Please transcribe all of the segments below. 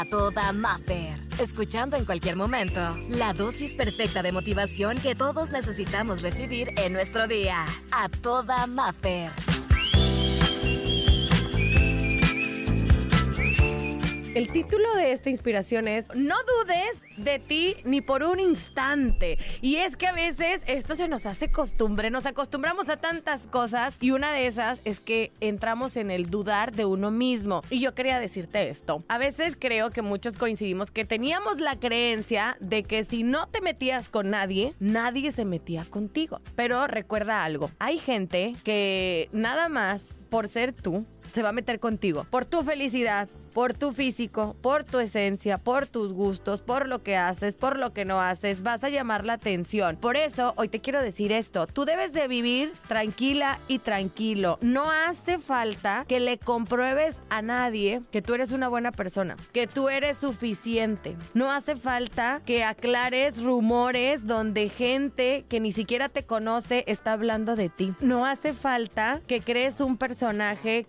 a toda Maffer. Escuchando en cualquier momento la dosis perfecta de motivación que todos necesitamos recibir en nuestro día. A toda Maffer. El título de esta inspiración es No dudes de ti ni por un instante. Y es que a veces esto se nos hace costumbre, nos acostumbramos a tantas cosas y una de esas es que entramos en el dudar de uno mismo. Y yo quería decirte esto. A veces creo que muchos coincidimos que teníamos la creencia de que si no te metías con nadie, nadie se metía contigo. Pero recuerda algo, hay gente que nada más por ser tú se va a meter contigo. Por tu felicidad, por tu físico, por tu esencia, por tus gustos, por lo que haces, por lo que no haces, vas a llamar la atención. Por eso, hoy te quiero decir esto, tú debes de vivir tranquila y tranquilo. No hace falta que le compruebes a nadie que tú eres una buena persona, que tú eres suficiente. No hace falta que aclares rumores donde gente que ni siquiera te conoce está hablando de ti. No hace falta que crees un personaje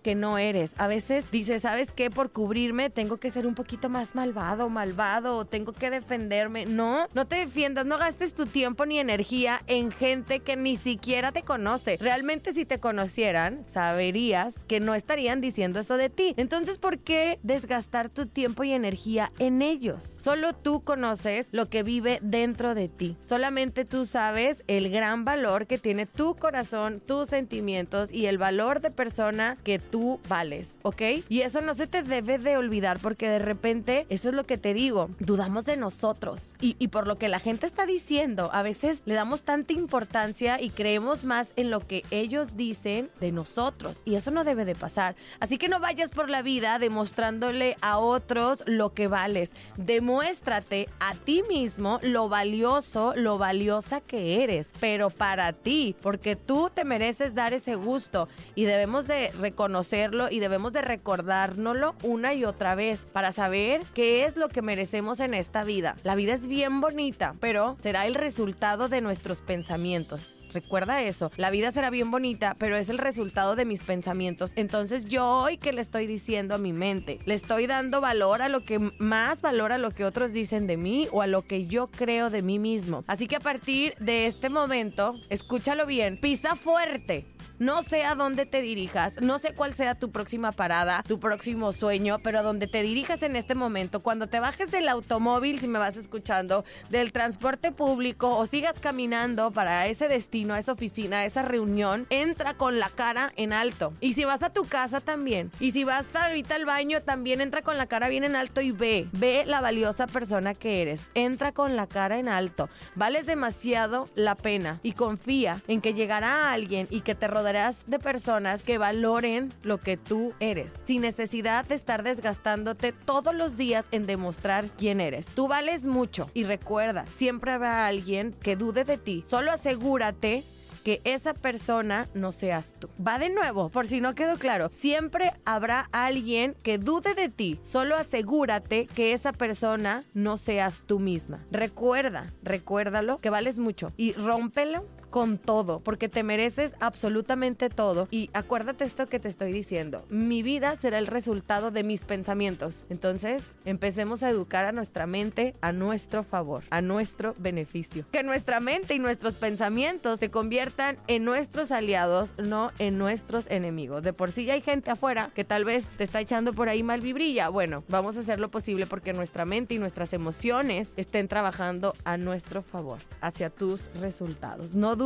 que no eres. A veces dices, ¿sabes qué? Por cubrir tengo que ser un poquito más malvado, malvado, o tengo que defenderme. No, no te defiendas, no gastes tu tiempo ni energía en gente que ni siquiera te conoce. Realmente si te conocieran, saberías que no estarían diciendo eso de ti. Entonces, ¿por qué desgastar tu tiempo y energía en ellos? Solo tú conoces lo que vive dentro de ti. Solamente tú sabes el gran valor que tiene tu corazón, tus sentimientos y el valor de persona que tú vales, ¿ok? Y eso no se te debe de olvidar porque de repente, eso es lo que te digo, dudamos de nosotros. Y, y por lo que la gente está diciendo, a veces le damos tanta importancia y creemos más en lo que ellos dicen de nosotros. Y eso no debe de pasar. Así que no vayas por la vida demostrándole a otros lo que vales. Demuéstrate a ti mismo lo valioso, lo valiosa que eres. Pero para ti, porque tú te mereces dar ese gusto. Y debemos de reconocerlo y debemos de recordárnoslo una y otra vez para saber qué es lo que merecemos en esta vida. La vida es bien bonita, pero será el resultado de nuestros pensamientos. Recuerda eso. La vida será bien bonita, pero es el resultado de mis pensamientos. Entonces yo hoy que le estoy diciendo a mi mente, le estoy dando valor a lo que más valor a lo que otros dicen de mí o a lo que yo creo de mí mismo. Así que a partir de este momento, escúchalo bien, pisa fuerte. No sé a dónde te dirijas, no sé cuál sea tu próxima parada, tu próximo sueño, pero a donde te dirijas en este momento, cuando te bajes del automóvil, si me vas escuchando, del transporte público o sigas caminando para ese destino, a esa oficina, a esa reunión, entra con la cara en alto. Y si vas a tu casa también, y si vas ahorita al baño, también entra con la cara bien en alto y ve, ve la valiosa persona que eres. Entra con la cara en alto. Vales demasiado la pena y confía en que llegará alguien y que te rodeará de personas que valoren lo que tú eres, sin necesidad de estar desgastándote todos los días en demostrar quién eres. Tú vales mucho y recuerda, siempre habrá alguien que dude de ti. Solo asegúrate que esa persona no seas tú. Va de nuevo, por si no quedó claro. Siempre habrá alguien que dude de ti. Solo asegúrate que esa persona no seas tú misma. Recuerda, recuérdalo, que vales mucho y rómpelo con todo, porque te mereces absolutamente todo. Y acuérdate esto que te estoy diciendo, mi vida será el resultado de mis pensamientos. Entonces, empecemos a educar a nuestra mente a nuestro favor, a nuestro beneficio. Que nuestra mente y nuestros pensamientos se conviertan en nuestros aliados, no en nuestros enemigos. De por sí ya hay gente afuera que tal vez te está echando por ahí mal vibrilla. Bueno, vamos a hacer lo posible porque nuestra mente y nuestras emociones estén trabajando a nuestro favor, hacia tus resultados. No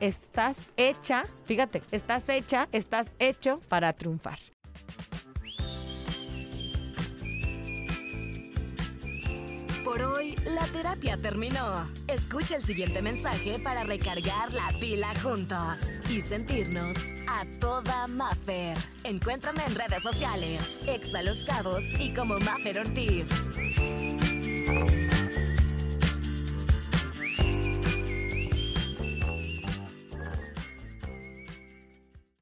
estás hecha, fíjate, estás hecha, estás hecho para triunfar. Por hoy, la terapia terminó. Escucha el siguiente mensaje para recargar la pila juntos y sentirnos a toda Maffer. Encuéntrame en redes sociales, Exa Los Cabos y como Maffer Ortiz.